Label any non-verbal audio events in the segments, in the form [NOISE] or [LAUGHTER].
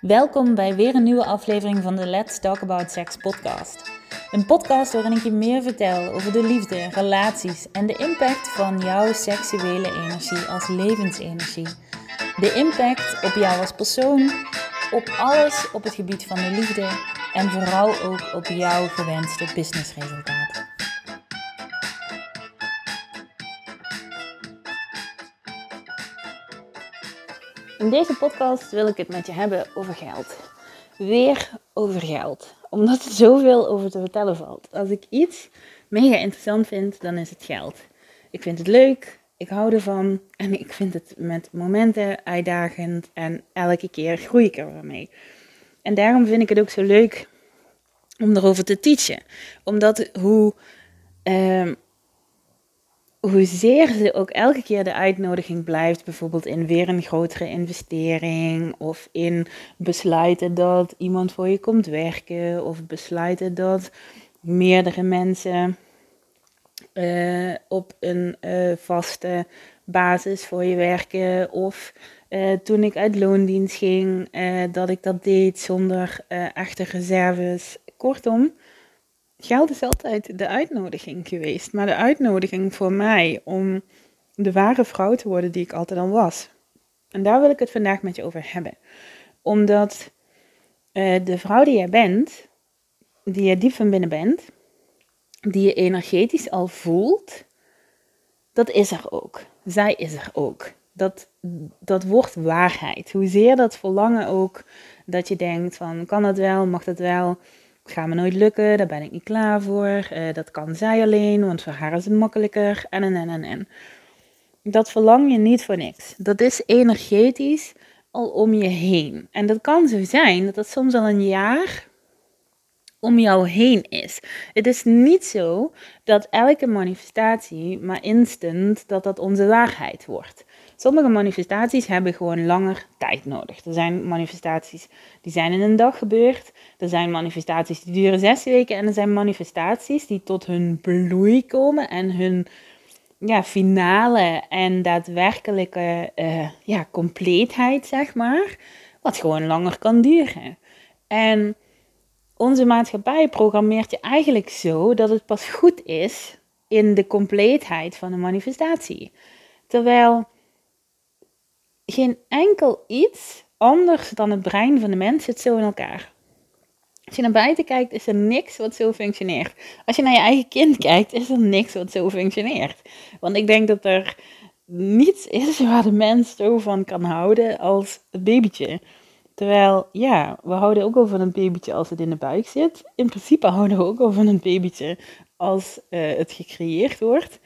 Welkom bij weer een nieuwe aflevering van de Let's Talk About Sex podcast. Een podcast waarin ik je meer vertel over de liefde, relaties en de impact van jouw seksuele energie als levensenergie. De impact op jou als persoon, op alles op het gebied van de liefde en vooral ook op jouw gewenste businessresultaten. In deze podcast wil ik het met je hebben over geld. Weer over geld. Omdat er zoveel over te vertellen valt. Als ik iets mega interessant vind, dan is het geld. Ik vind het leuk, ik hou ervan en ik vind het met momenten uitdagend en elke keer groei ik er mee. En daarom vind ik het ook zo leuk om erover te teachen. Omdat hoe ehm, hoezeer ze ook elke keer de uitnodiging blijft, bijvoorbeeld in weer een grotere investering of in besluiten dat iemand voor je komt werken of besluiten dat meerdere mensen uh, op een uh, vaste basis voor je werken of uh, toen ik uit loondienst ging, dat ik dat deed zonder echte reserves. Kortom, geld is altijd de uitnodiging geweest. Maar de uitnodiging voor mij om de ware vrouw te worden die ik altijd al was. En daar wil ik het vandaag met je over hebben. Omdat uh, de vrouw die jij bent, die je diep van binnen bent, die je energetisch al voelt, dat is er ook. Zij is er ook. Dat, dat wordt waarheid. Hoezeer dat verlangen ook, dat je denkt van, kan dat wel, mag dat wel, gaat me nooit lukken, daar ben ik niet klaar voor, uh, dat kan zij alleen, want voor haar is het makkelijker, en en en en en. Dat verlang je niet voor niks. Dat is energetisch al om je heen. En dat kan zo zijn dat dat soms al een jaar om jou heen is. Het is niet zo dat elke manifestatie maar instant dat dat onze waarheid wordt. Sommige manifestaties hebben gewoon langer tijd nodig. Er zijn manifestaties die zijn in een dag gebeurd. Er zijn manifestaties die duren zes weken. En er zijn manifestaties die tot hun bloei komen en hun ja, finale en daadwerkelijke uh, ja, compleetheid, zeg maar. Wat gewoon langer kan duren. En onze maatschappij programmeert je eigenlijk zo dat het pas goed is in de compleetheid van een manifestatie. Terwijl geen enkel iets anders dan het brein van de mens zit zo in elkaar. Als je naar buiten kijkt, is er niks wat zo functioneert. Als je naar je eigen kind kijkt, is er niks wat zo functioneert. Want ik denk dat er niets is waar de mens zo van kan houden als het babytje. Terwijl, ja, we houden ook van een babytje als het in de buik zit. In principe houden we ook van een babytje als uh, het gecreëerd wordt.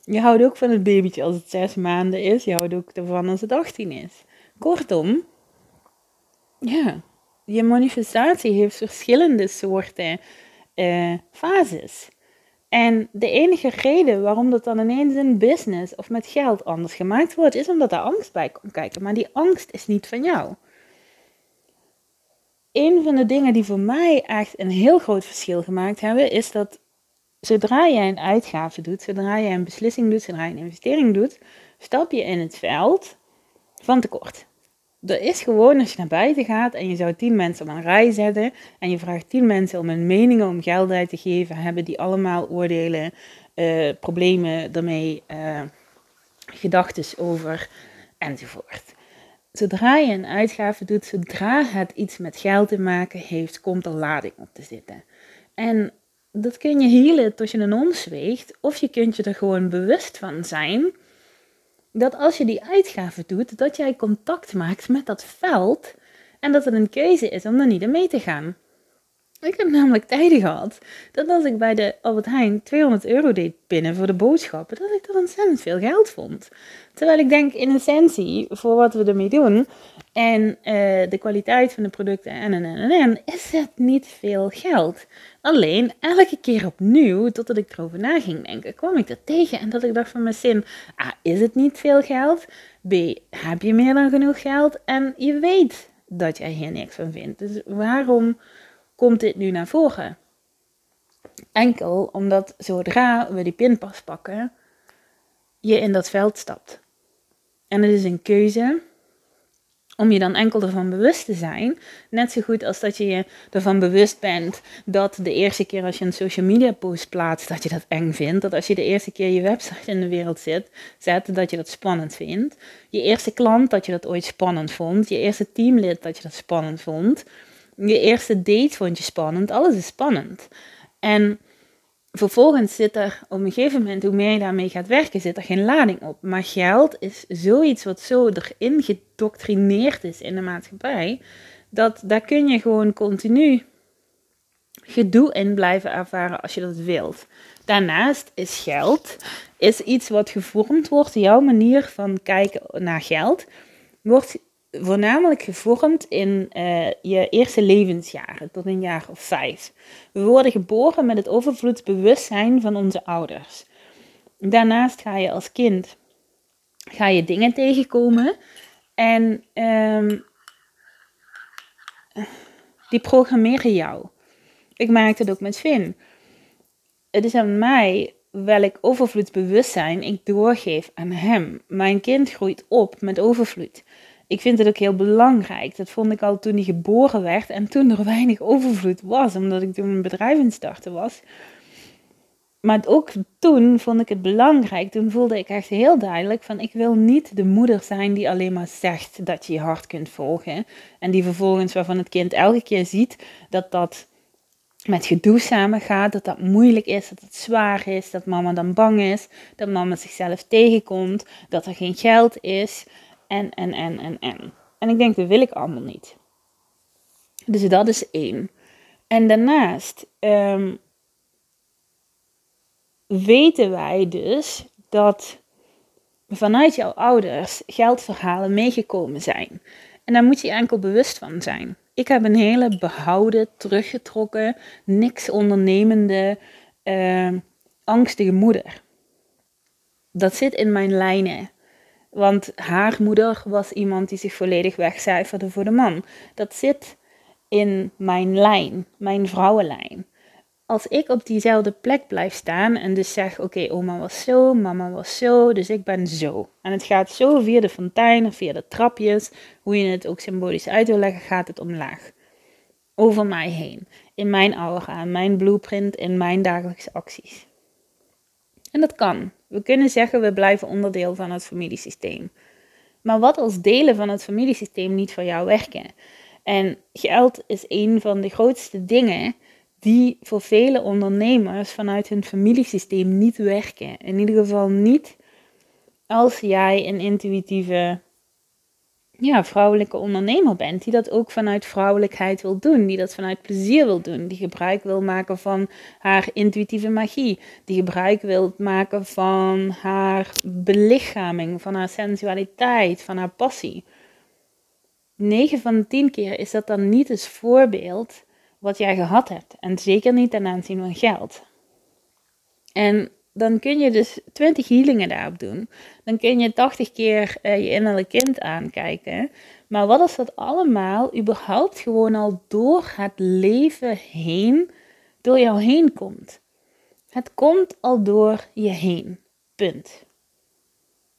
Je houdt ook van het babytje als het zes maanden is. Je houdt ook ervan als het 18 is. Kortom, ja, je manifestatie heeft verschillende soorten uh, fases. En de enige reden waarom dat dan ineens in business of met geld anders gemaakt wordt, is omdat er angst bij komt kijken. Maar die angst is niet van jou. Een van de dingen die voor mij echt een heel groot verschil gemaakt hebben, is dat zodra jij een uitgave doet, zodra jij een beslissing doet, zodra je een investering doet, stap je in het veld van tekort. Er is gewoon, als je naar buiten gaat en je zou tien mensen op een rij zetten en je vraagt tien mensen om hun meningen om geld uit te geven, hebben die allemaal oordelen, uh, problemen daarmee, uh, gedachten over enzovoort. Zodra je een uitgave doet, zodra het iets met geld te maken heeft, komt er lading op te zitten. En dat kun je healen tot je een ons weegt, of je kunt je er gewoon bewust van zijn dat als je die uitgave doet, dat jij contact maakt met dat veld en dat het een keuze is om er niet mee te gaan. Ik heb namelijk tijden gehad dat als ik bij de Albert Heijn 200 euro deed pinnen voor de boodschappen, dat ik dat ontzettend veel geld vond. Terwijl ik denk in essentie, voor wat we ermee doen en uh, de kwaliteit van de producten en en en en, is het niet veel geld. Alleen elke keer opnieuw, totdat ik erover na ging denken, kwam ik er tegen en dat ik dacht van mijn zin, A, is het niet veel geld? B, heb je meer dan genoeg geld? En je weet dat jij hier niks van vindt. Dus waarom komt dit nu naar voren? Enkel omdat zodra we die pinpas pakken, je in dat veld stapt. En het is een keuze om je dan enkel ervan bewust te zijn. Net zo goed als dat je je ervan bewust bent dat de eerste keer als je een social media post plaatst, dat je dat eng vindt. Dat als je de eerste keer je website in de wereld zet, zet dat je dat spannend vindt. Je eerste klant, dat je dat ooit spannend vond. Je eerste teamlid, dat je dat spannend vond. Je eerste date vond je spannend. Alles is spannend. En vervolgens zit er op een gegeven moment, hoe meer je daarmee gaat werken, zit er geen lading op. Maar geld is zoiets wat zo erin gedoctrineerd is in de maatschappij, dat daar kun je gewoon continu gedoe in blijven ervaren als je dat wilt. Daarnaast is geld is iets wat gevormd wordt, jouw manier van kijken naar geld, wordt voornamelijk gevormd in uh, je eerste levensjaren, tot een jaar of vijf. We worden geboren met het overvloedsbewustzijn van onze ouders. Daarnaast ga je als kind ga je dingen tegenkomen en um, die programmeren jou. Ik maak het ook met Finn. Het is aan mij welk overvloedsbewustzijn ik doorgeef aan hem. Mijn kind groeit op met overvloed ik vind het ook heel belangrijk. Dat vond ik al toen hij geboren werd en toen er weinig overvloed was, omdat ik toen een bedrijf in starten was. Maar ook toen vond ik het belangrijk. Toen voelde ik echt heel duidelijk van ik wil niet de moeder zijn die alleen maar zegt dat je je hart kunt volgen. En die vervolgens waarvan het kind elke keer ziet dat dat met gedoe samengaat, dat dat moeilijk is, dat het zwaar is, dat mama dan bang is, dat mama zichzelf tegenkomt, dat er geen geld is en, en, en, en, en. En ik denk, dat wil ik allemaal niet. Dus dat is één. En daarnaast um, weten wij dus dat vanuit jouw ouders geldverhalen meegekomen zijn. En daar moet je enkel bewust van zijn. Ik heb een hele behouden, teruggetrokken, niks ondernemende, uh, angstige moeder. Dat zit in mijn lijnen. Want haar moeder was iemand die zich volledig wegcijferde voor de man. Dat zit in mijn lijn, mijn vrouwenlijn. Als ik op diezelfde plek blijf staan en dus zeg: Oké, oma was zo, mama was zo, dus ik ben zo. En het gaat zo via de fontein via de trapjes, hoe je het ook symbolisch uit wil leggen, gaat het omlaag. Over mij heen, in mijn aura, mijn blueprint, in mijn dagelijkse acties. En dat kan. We kunnen zeggen we blijven onderdeel van het familiesysteem. Maar wat als delen van het familiesysteem niet voor jou werken? En geld is een van de grootste dingen die voor vele ondernemers vanuit hun familiesysteem niet werken. In ieder geval niet als jij een intuïtieve ja, vrouwelijke ondernemer bent, die dat ook vanuit vrouwelijkheid wil doen, die dat vanuit plezier wil doen, die gebruik wil maken van haar intuïtieve magie, die gebruik wil maken van haar belichaming, van haar sensualiteit, van haar passie. 9 van de 10 keer is dat dan niet het voorbeeld wat jij gehad hebt. En zeker niet ten aanzien van geld. En dan kun je dus 20 healingen daarop doen. Dan kun je 80 keer uh, je innerlijk kind aankijken. Maar wat als dat allemaal überhaupt gewoon al door het leven heen, door jou heen komt? Het komt al door je heen. Punt.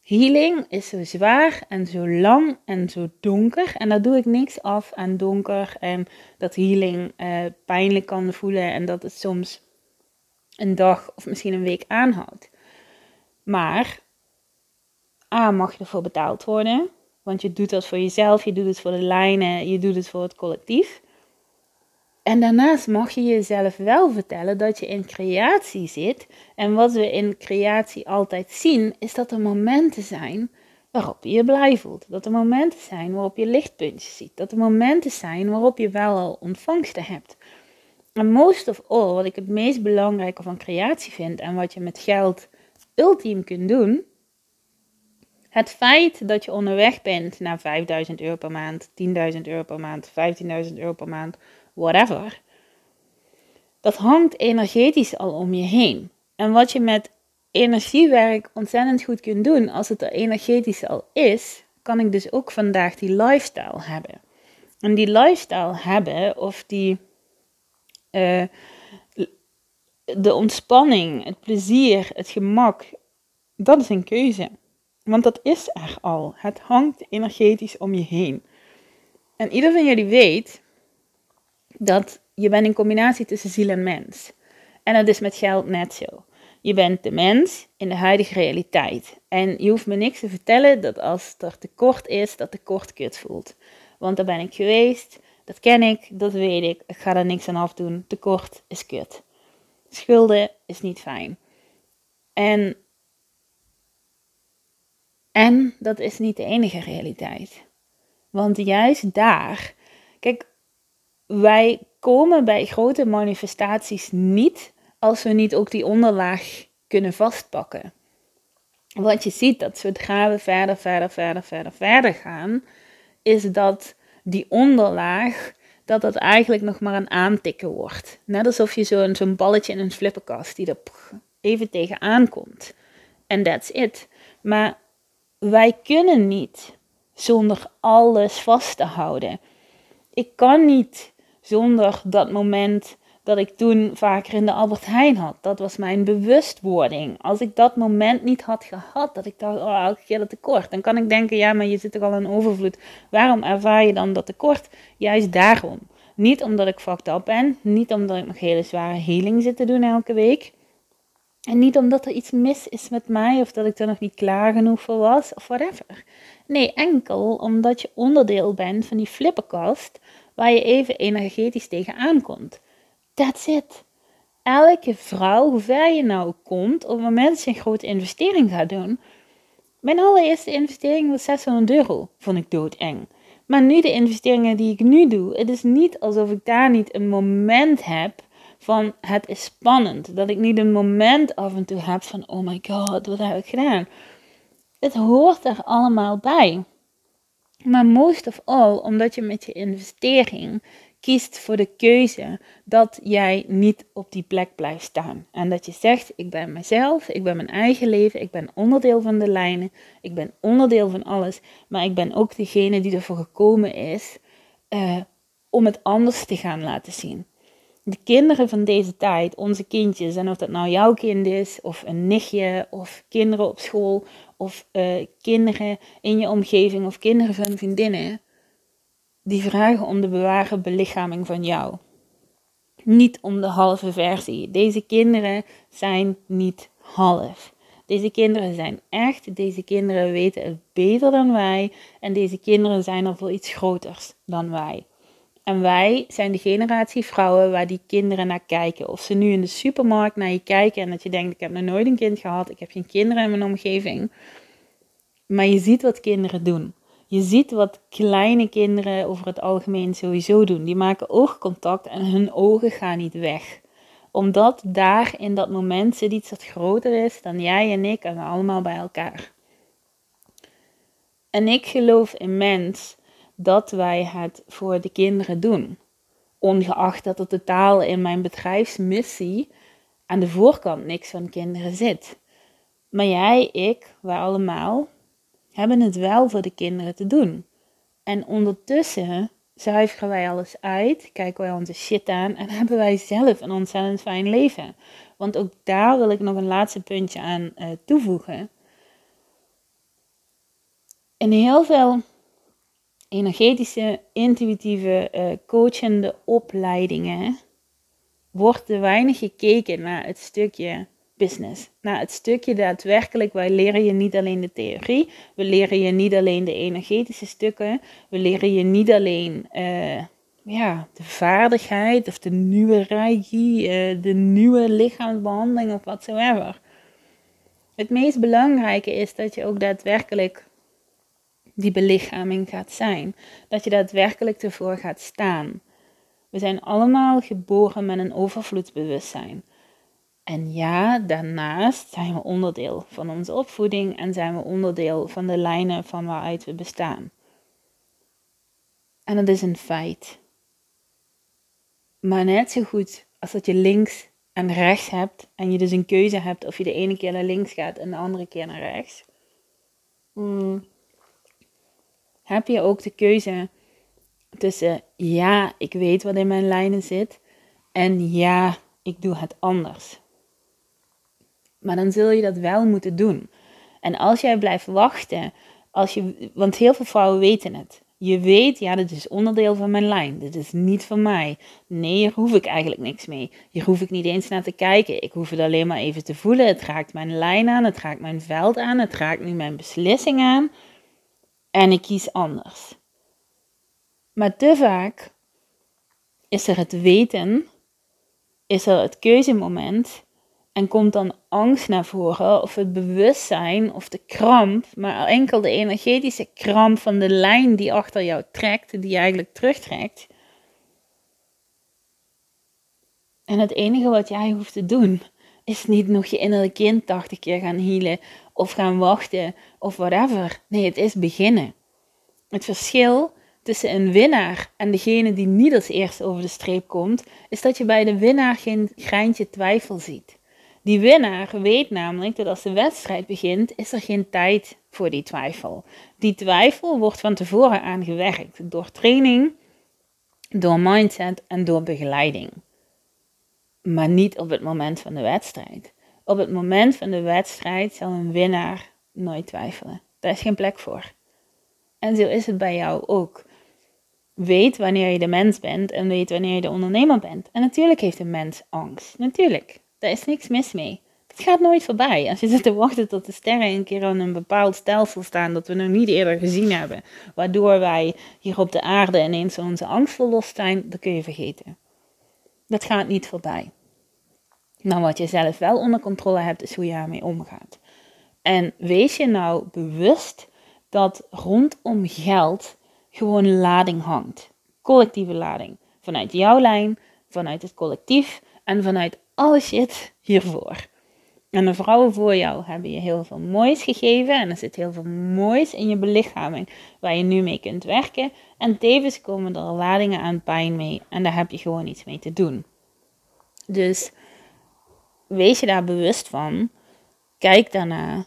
Healing is zo zwaar en zo lang en zo donker. En daar doe ik niks af aan donker. En dat healing uh, pijnlijk kan voelen. En dat het soms een dag of misschien een week aanhoudt. Maar A, mag je ervoor betaald worden. Want je doet dat voor jezelf, je doet het voor de lijnen, je doet het voor het collectief. En daarnaast mag je jezelf wel vertellen dat je in creatie zit. En wat we in creatie altijd zien, is dat er momenten zijn waarop je je blij voelt. Dat er momenten zijn waarop je lichtpuntjes ziet. Dat er momenten zijn waarop je wel al ontvangsten hebt. En most of all, wat ik het meest belangrijke van creatie vind en wat je met geld ultiem kunt doen, het feit dat je onderweg bent naar 5000 euro per maand, 10.000 euro per maand, 15.000 euro per maand, whatever, dat hangt energetisch al om je heen. En wat je met energiewerk ontzettend goed kunt doen, als het er energetisch al is, kan ik dus ook vandaag die lifestyle hebben. En die lifestyle hebben, of die uh, de ontspanning, het plezier, het gemak, dat is een keuze. Want dat is er al. Het hangt energetisch om je heen. En ieder van jullie weet dat je bent een combinatie tussen ziel en mens. En dat is met geld net zo. Je bent de mens in de huidige realiteit. En je hoeft me niks te vertellen dat als er tekort is, dat tekort kut voelt. Want daar ben ik geweest, dat ken ik, dat weet ik. Ik ga er niks aan afdoen. Tekort is kut. Schulden is niet fijn. En, en dat is niet de enige realiteit. Want juist daar, kijk, wij komen bij grote manifestaties niet als we niet ook die onderlaag kunnen vastpakken. Wat je ziet dat zodra we verder, verder, verder, verder, verder gaan, is dat die onderlaag, dat dat eigenlijk nog maar een aantikken wordt. Net alsof je zo'n zo'n balletje in een flipperkast die er even tegenaan komt. En that's it. Maar wij kunnen niet zonder alles vast te houden. Ik kan niet zonder dat moment dat ik toen vaker in de Albert Heijn had. Dat was mijn bewustwording. Als ik dat moment niet had gehad, dat ik dacht, oh, elke keer dat tekort. Dan kan ik denken, ja, maar je zit toch al in overvloed. Waarom ervaar je dan dat tekort? Juist daarom. Niet omdat ik fucked up ben. Niet omdat ik nog hele zware healing zit te doen elke week. En niet omdat er iets mis is met mij of dat ik er nog niet klaar genoeg voor was of whatever. Nee, enkel omdat je onderdeel bent van die flipperkast waar je even energetisch tegenaan komt. That's it. Elke vrouw, hoe ver je nou komt, op het moment dat je een grote investering gaat doen. Mijn allereerste investering was 600 euro. Vond ik doodeng. Maar nu de investeringen die ik nu doe, het is niet alsof ik daar niet een moment heb van het is spannend. Dat ik niet een moment af en toe heb van oh my god, wat heb ik gedaan. Het hoort er allemaal bij. Maar most of all, omdat je met je investering kiest voor de keuze dat jij niet op die plek blijft staan. En dat je zegt: Ik ben mezelf, ik ben mijn eigen leven, ik ben onderdeel van de lijnen, ik ben onderdeel van alles, maar ik ben ook degene die ervoor gekomen is uh, om het anders te gaan laten zien. De kinderen van deze tijd, onze kindjes, en of dat nou jouw kind is, of een nichtje, of kinderen op school, of uh, kinderen in je omgeving, of kinderen van vriendinnen die vragen om de beware belichaming van jou. Niet om de halve versie. Deze kinderen zijn niet half. Deze kinderen zijn echt. Deze kinderen weten het beter dan wij. En deze kinderen zijn er voor iets groters dan wij. En wij zijn de generatie vrouwen waar die kinderen naar kijken. Of ze nu in de supermarkt naar je kijken en dat je denkt: ik heb nog nooit een kind gehad, ik heb geen kinderen in mijn omgeving. Maar je ziet wat kinderen doen. Je ziet wat kleine kinderen over het algemeen sowieso doen. Die maken oogcontact en hun ogen gaan niet weg. Omdat daar in dat moment zit iets dat groter is dan jij en ik en allemaal bij elkaar. En ik geloof immens dat wij het voor de kinderen doen. Ongeacht dat er totaal in mijn bedrijfsmissie aan de voorkant niks van kinderen zit. Maar jij, ik, wij allemaal hebben het wel voor de kinderen te doen. En ondertussen zuiveren wij alles uit, kijken wij onze shit aan en [LAUGHS] hebben wij zelf een ontzettend fijn leven. Want ook daar wil ik nog een laatste puntje aan uh, toevoegen. In heel veel energetische, intuïtieve, uh, coachende opleidingen wordt er weinig gekeken naar het stukje business. Nou, het stukje daadwerkelijk, wij leren je niet alleen de theorie, we leren je niet alleen de energetische stukken, we leren je niet alleen uh, ja, de vaardigheid of de nieuwe reiki, uh, de nieuwe lichaamsbehandeling of watsoever. Het meest belangrijke is dat je ook daadwerkelijk die belichaming gaat zijn. Dat je daadwerkelijk ervoor gaat staan. We zijn allemaal geboren met een overvloedsbewustzijn. En ja, daarnaast zijn we onderdeel van onze opvoeding en zijn we onderdeel van de lijnen van waaruit we bestaan. En dat is een feit. Maar net zo goed als dat je links en rechts hebt en je dus een keuze hebt of je de ene keer naar links gaat en de andere keer naar rechts, hmm, heb je ook de keuze tussen ja, ik weet wat in mijn lijnen zit en ja, ik doe het anders. Maar dan zul je dat wel moeten doen. En als jij blijft wachten, als je, want heel veel vrouwen weten het. je weet, ja, dit is onderdeel van mijn lijn. Dit is niet van mij. Nee, hier hoef ik eigenlijk niks mee. Hier hoef ik niet eens naar te kijken. Ik hoef het alleen maar even te voelen. Het raakt mijn lijn aan, het raakt mijn veld aan, het raakt nu mijn beslissing aan. En ik kies anders. Maar te vaak is er het weten, is er het keuzemoment en komt dan angst naar voren, of het bewustzijn, of de kramp, maar enkel de energetische kramp van de lijn die achter jou trekt, die je eigenlijk terugtrekt. En het enige wat jij hoeft te doen, is niet nog je innerlijke kind 80 keer gaan healen, of gaan wachten, of whatever. Nee, het is beginnen. Het verschil tussen een winnaar en degene die niet als eerste over de streep komt, is dat je bij de winnaar geen greintje twijfel ziet. Die winnaar weet namelijk dat als de wedstrijd begint, is er geen tijd voor die twijfel. Die twijfel wordt van tevoren aangewerkt door training, door mindset en door begeleiding. Maar niet op het moment van de wedstrijd. Op het moment van de wedstrijd zal een winnaar nooit twijfelen. Daar is geen plek voor. En zo is het bij jou ook. Weet wanneer je de mens bent en weet wanneer je de ondernemer bent. En natuurlijk heeft een mens angst. Natuurlijk. Daar is niks mis mee. Het gaat nooit voorbij. Als je zit te wachten tot de sterren een keer aan een bepaald stelsel staan dat we nog niet eerder gezien hebben, waardoor wij hier op de aarde ineens onze angst verlost zijn, dan kun je vergeten. Dat gaat niet voorbij. Nou, wat je zelf wel onder controle hebt, is hoe je ermee omgaat. En wees je nou bewust dat rondom geld gewoon lading hangt. Collectieve lading. Vanuit jouw lijn, vanuit het collectief en vanuit alle shit hiervoor. En de vrouwen voor jou hebben je heel veel moois gegeven. En er zit heel veel moois in je belichaming waar je nu mee kunt werken. En tevens komen er ladingen aan pijn mee. En daar heb je gewoon iets mee te doen. Dus wees je daar bewust van. Kijk daarna.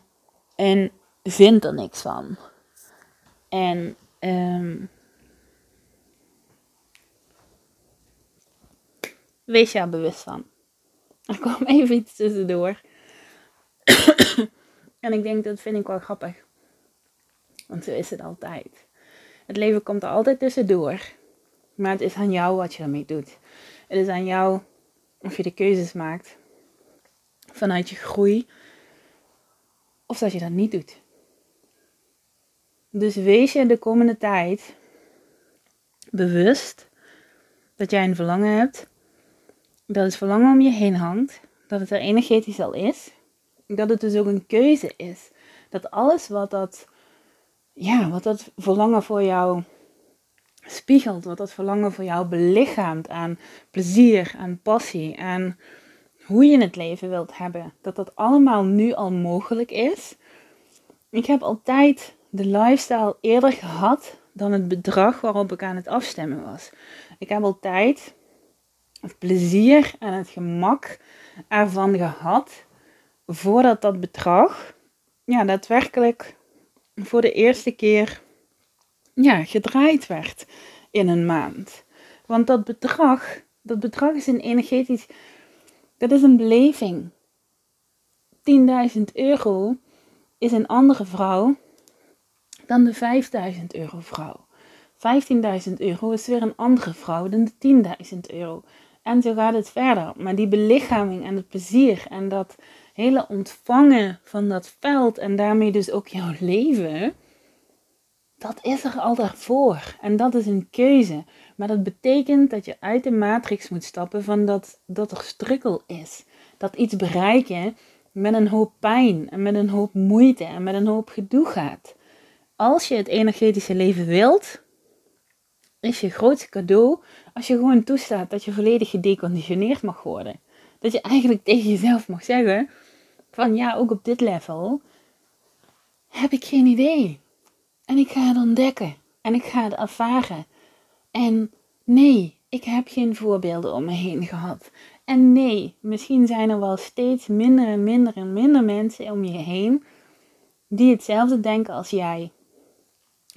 En vind er niks van. En um, wees je daar bewust van. Er kwam [LAUGHS] even iets tussendoor. en ik denk, dat vind ik wel grappig. Want zo is het altijd. Het leven komt er altijd tussendoor. Maar het is aan jou wat je ermee doet. Het is aan jou of je de keuzes maakt vanuit je groei. Of dat je dat niet doet. Dus wees je de komende tijd bewust dat jij een verlangen hebt dat het verlangen om je heen hangt, dat het er energetisch al is, dat het dus ook een keuze is. Dat alles wat dat, ja, wat dat verlangen voor jou spiegelt, wat dat verlangen voor jou belichaamt aan plezier, aan passie, aan hoe je het leven wilt hebben, dat dat allemaal nu al mogelijk is. Ik heb altijd de lifestyle eerder gehad dan het bedrag waarop ik aan het afstemmen was. Ik heb altijd het plezier en het gemak ervan gehad voordat dat bedrag ja, daadwerkelijk voor de eerste keer ja, gedraaid werd in een maand. Want dat bedrag, dat bedrag is een energetisch, dat is een beleving. 10.000 euro is een andere vrouw dan de 5.000 euro vrouw. 15.000 euro is weer een andere vrouw dan de 10.000 euro. En zo gaat het verder. Maar die belichaming en het plezier en dat hele ontvangen van dat veld en daarmee dus ook jouw leven, dat is er al daarvoor. En dat is een keuze. Maar dat betekent dat je uit de matrix moet stappen van dat, dat er strukkel is. Dat iets bereiken met een hoop pijn en met een hoop moeite en met een hoop gedoe gaat. Als je het energetische leven wilt, is je grootste cadeau als je gewoon toestaat dat je volledig gedeconditioneerd mag worden. Dat je eigenlijk tegen jezelf mag zeggen: van ja, ook op dit level heb ik geen idee. En ik ga het ontdekken. En ik ga het ervaren. En nee, ik heb geen voorbeelden om me heen gehad. En nee, misschien zijn er wel steeds minder en minder en minder mensen om je heen die hetzelfde denken als jij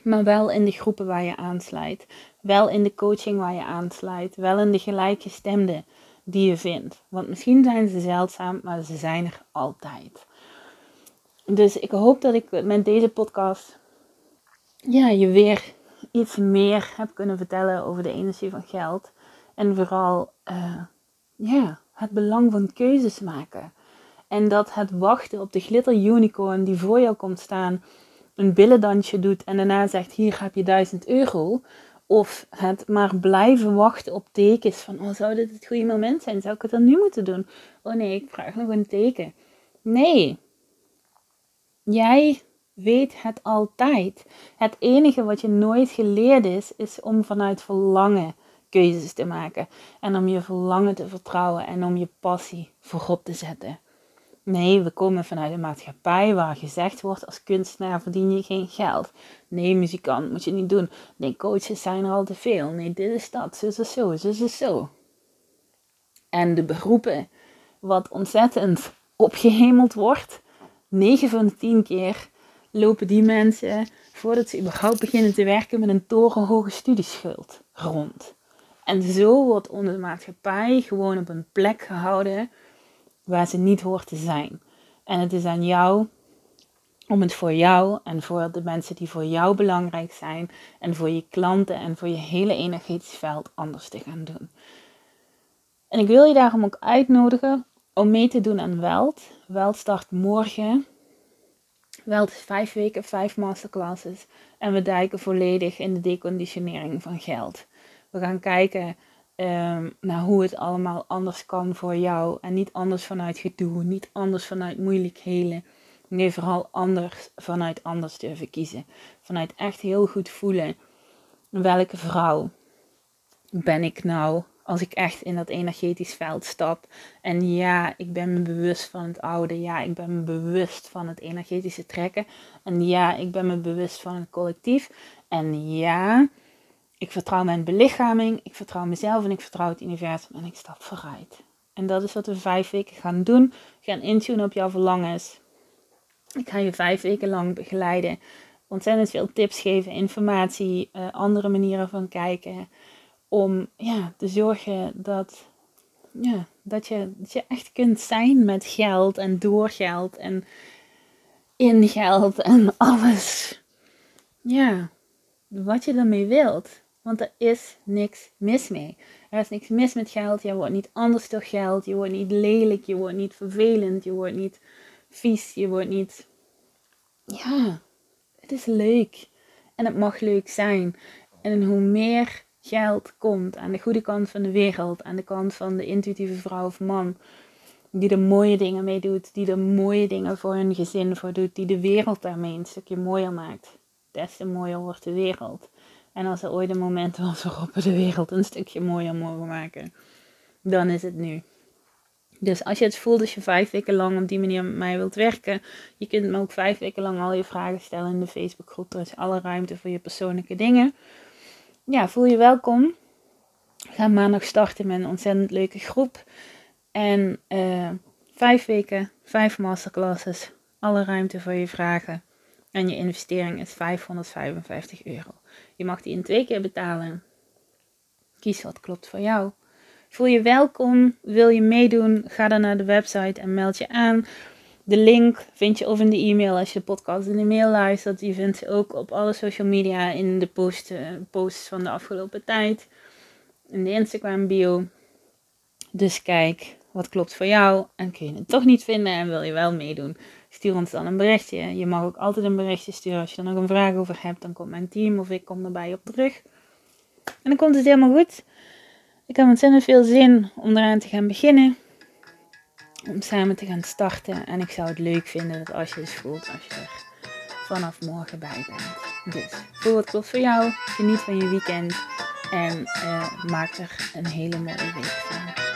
maar wel in de groepen waar je aansluit. Wel in de coaching waar je aansluit. Wel in de gelijkgestemde die je vindt. Want misschien zijn ze zeldzaam, maar ze zijn er altijd. Dus ik hoop dat ik met deze podcast ja, je weer iets meer heb kunnen vertellen over de energie van geld. En vooral uh, ja, het belang van keuzes maken. En dat het wachten op de glitter unicorn die voor jou komt staan, een billendansje doet en daarna zegt: Hier heb je 1000 euro. Of het maar blijven wachten op tekens van: Oh, zou dit het goede moment zijn? Zou ik het dan nu moeten doen? Oh nee, ik vraag nog een teken. Nee. Jij weet het altijd. Het enige wat je nooit geleerd is, is om vanuit verlangen keuzes te maken. En om je verlangen te vertrouwen en om je passie voorop te zetten. Nee, we komen vanuit een maatschappij waar gezegd wordt als kunstenaar verdien je geen geld. Nee, muzikant moet je niet doen. Nee, coaches zijn er al te veel. Nee, dit is dat, zo is zo, zo is zo. En de beroepen wat ontzettend opgehemeld wordt, 9 van de 10 keer lopen die mensen, voordat ze überhaupt beginnen te werken, met een torenhoge studieschuld rond. En zo wordt onze maatschappij gewoon op een plek gehouden waar ze niet hoort te zijn. En het is aan jou om het voor jou en voor de mensen die voor jou belangrijk zijn en voor je klanten en voor je hele energetisch veld anders te gaan doen. En ik wil je daarom ook uitnodigen om mee te doen aan Weld. Weld start morgen. Weld is vijf weken, vijf masterclasses. En we duiken volledig in de deconditionering van geld. We gaan kijken um, naar hoe het allemaal anders kan voor jou. En niet anders vanuit gedoe, niet anders vanuit moeilijkheden. Nee, vooral anders vanuit anders durven kiezen. Vanuit echt heel goed voelen. Welke vrouw ben ik nou als ik echt in dat energetisch veld stap. En ja, ik ben me bewust van het oude. Ja, ik ben me bewust van het energetische trekken. En ja, ik ben me bewust van het collectief. En ja, ik vertrouw mijn belichaming, ik vertrouw mezelf en ik vertrouw het universum en ik stap vooruit. En dat is wat we vijf weken gaan doen. We gaan intunen op jouw verlangens. Ik ga je vijf weken lang begeleiden. Ontzettend veel tips geven, informatie, uh, andere manieren van kijken. Om ja, te zorgen dat, ja, dat, je, je echt kunt zijn met geld en door geld en in geld en [LAUGHS] alles. Ja, wat je ermee wilt. Want er is niks mis mee. Er is niks mis met geld. Je wordt niet anders door geld. Je wordt niet lelijk. Je wordt niet vervelend. Je wordt niet vies. Je wordt niet. Ja, het is leuk. En het mag leuk zijn. En hoe meer geld komt aan de goede kant van de wereld, aan de kant van de intuïtieve vrouw of man, die er mooie dingen mee doet, die er mooie dingen voor hun gezin voor doet, die de wereld daarmee een stukje mooier maakt, des te mooier wordt de wereld. En als er ooit een moment was waarop we de wereld een stukje mooier mogen maken, dan is het nu. Dus als je het voelt dat je vijf weken lang op die manier met mij wilt werken, je kunt me ook vijf weken lang al je vragen stellen in de Facebookgroep. Er is alle ruimte voor je persoonlijke dingen. Ja, voel je welkom. We gaan maandag starten met een ontzettend leuke groep. En uh, vijf weken, vijf masterclasses, alle ruimte voor je vragen. En je investering is 555 euro. Je mag die in twee keer betalen. Kies wat klopt voor jou. Voel je welkom? Wil je meedoen? Ga dan naar de website en meld je aan. De link vind je of in de e-mail als je de podcast in de mail luistert. Je vindt ze ook op alle social media in de post, uh, posts van de afgelopen tijd. In de Instagram bio. Dus kijk, wat klopt voor jou? En kun je het toch niet vinden en wil je wel meedoen? stuur ons dan een berichtje. Je mag ook altijd een berichtje sturen als je er nog een vraag over hebt. Dan komt mijn team of ik kom erbij op terug. En dan komt het helemaal goed. Ik heb ontzettend veel zin om eraan te gaan beginnen. Om samen te gaan starten. En ik zou het leuk vinden dat als je het voelt, als je er vanaf morgen bij bent. Dus voel wat klopt voor jou. Geniet van je weekend. En uh, maak er een hele mooie week van.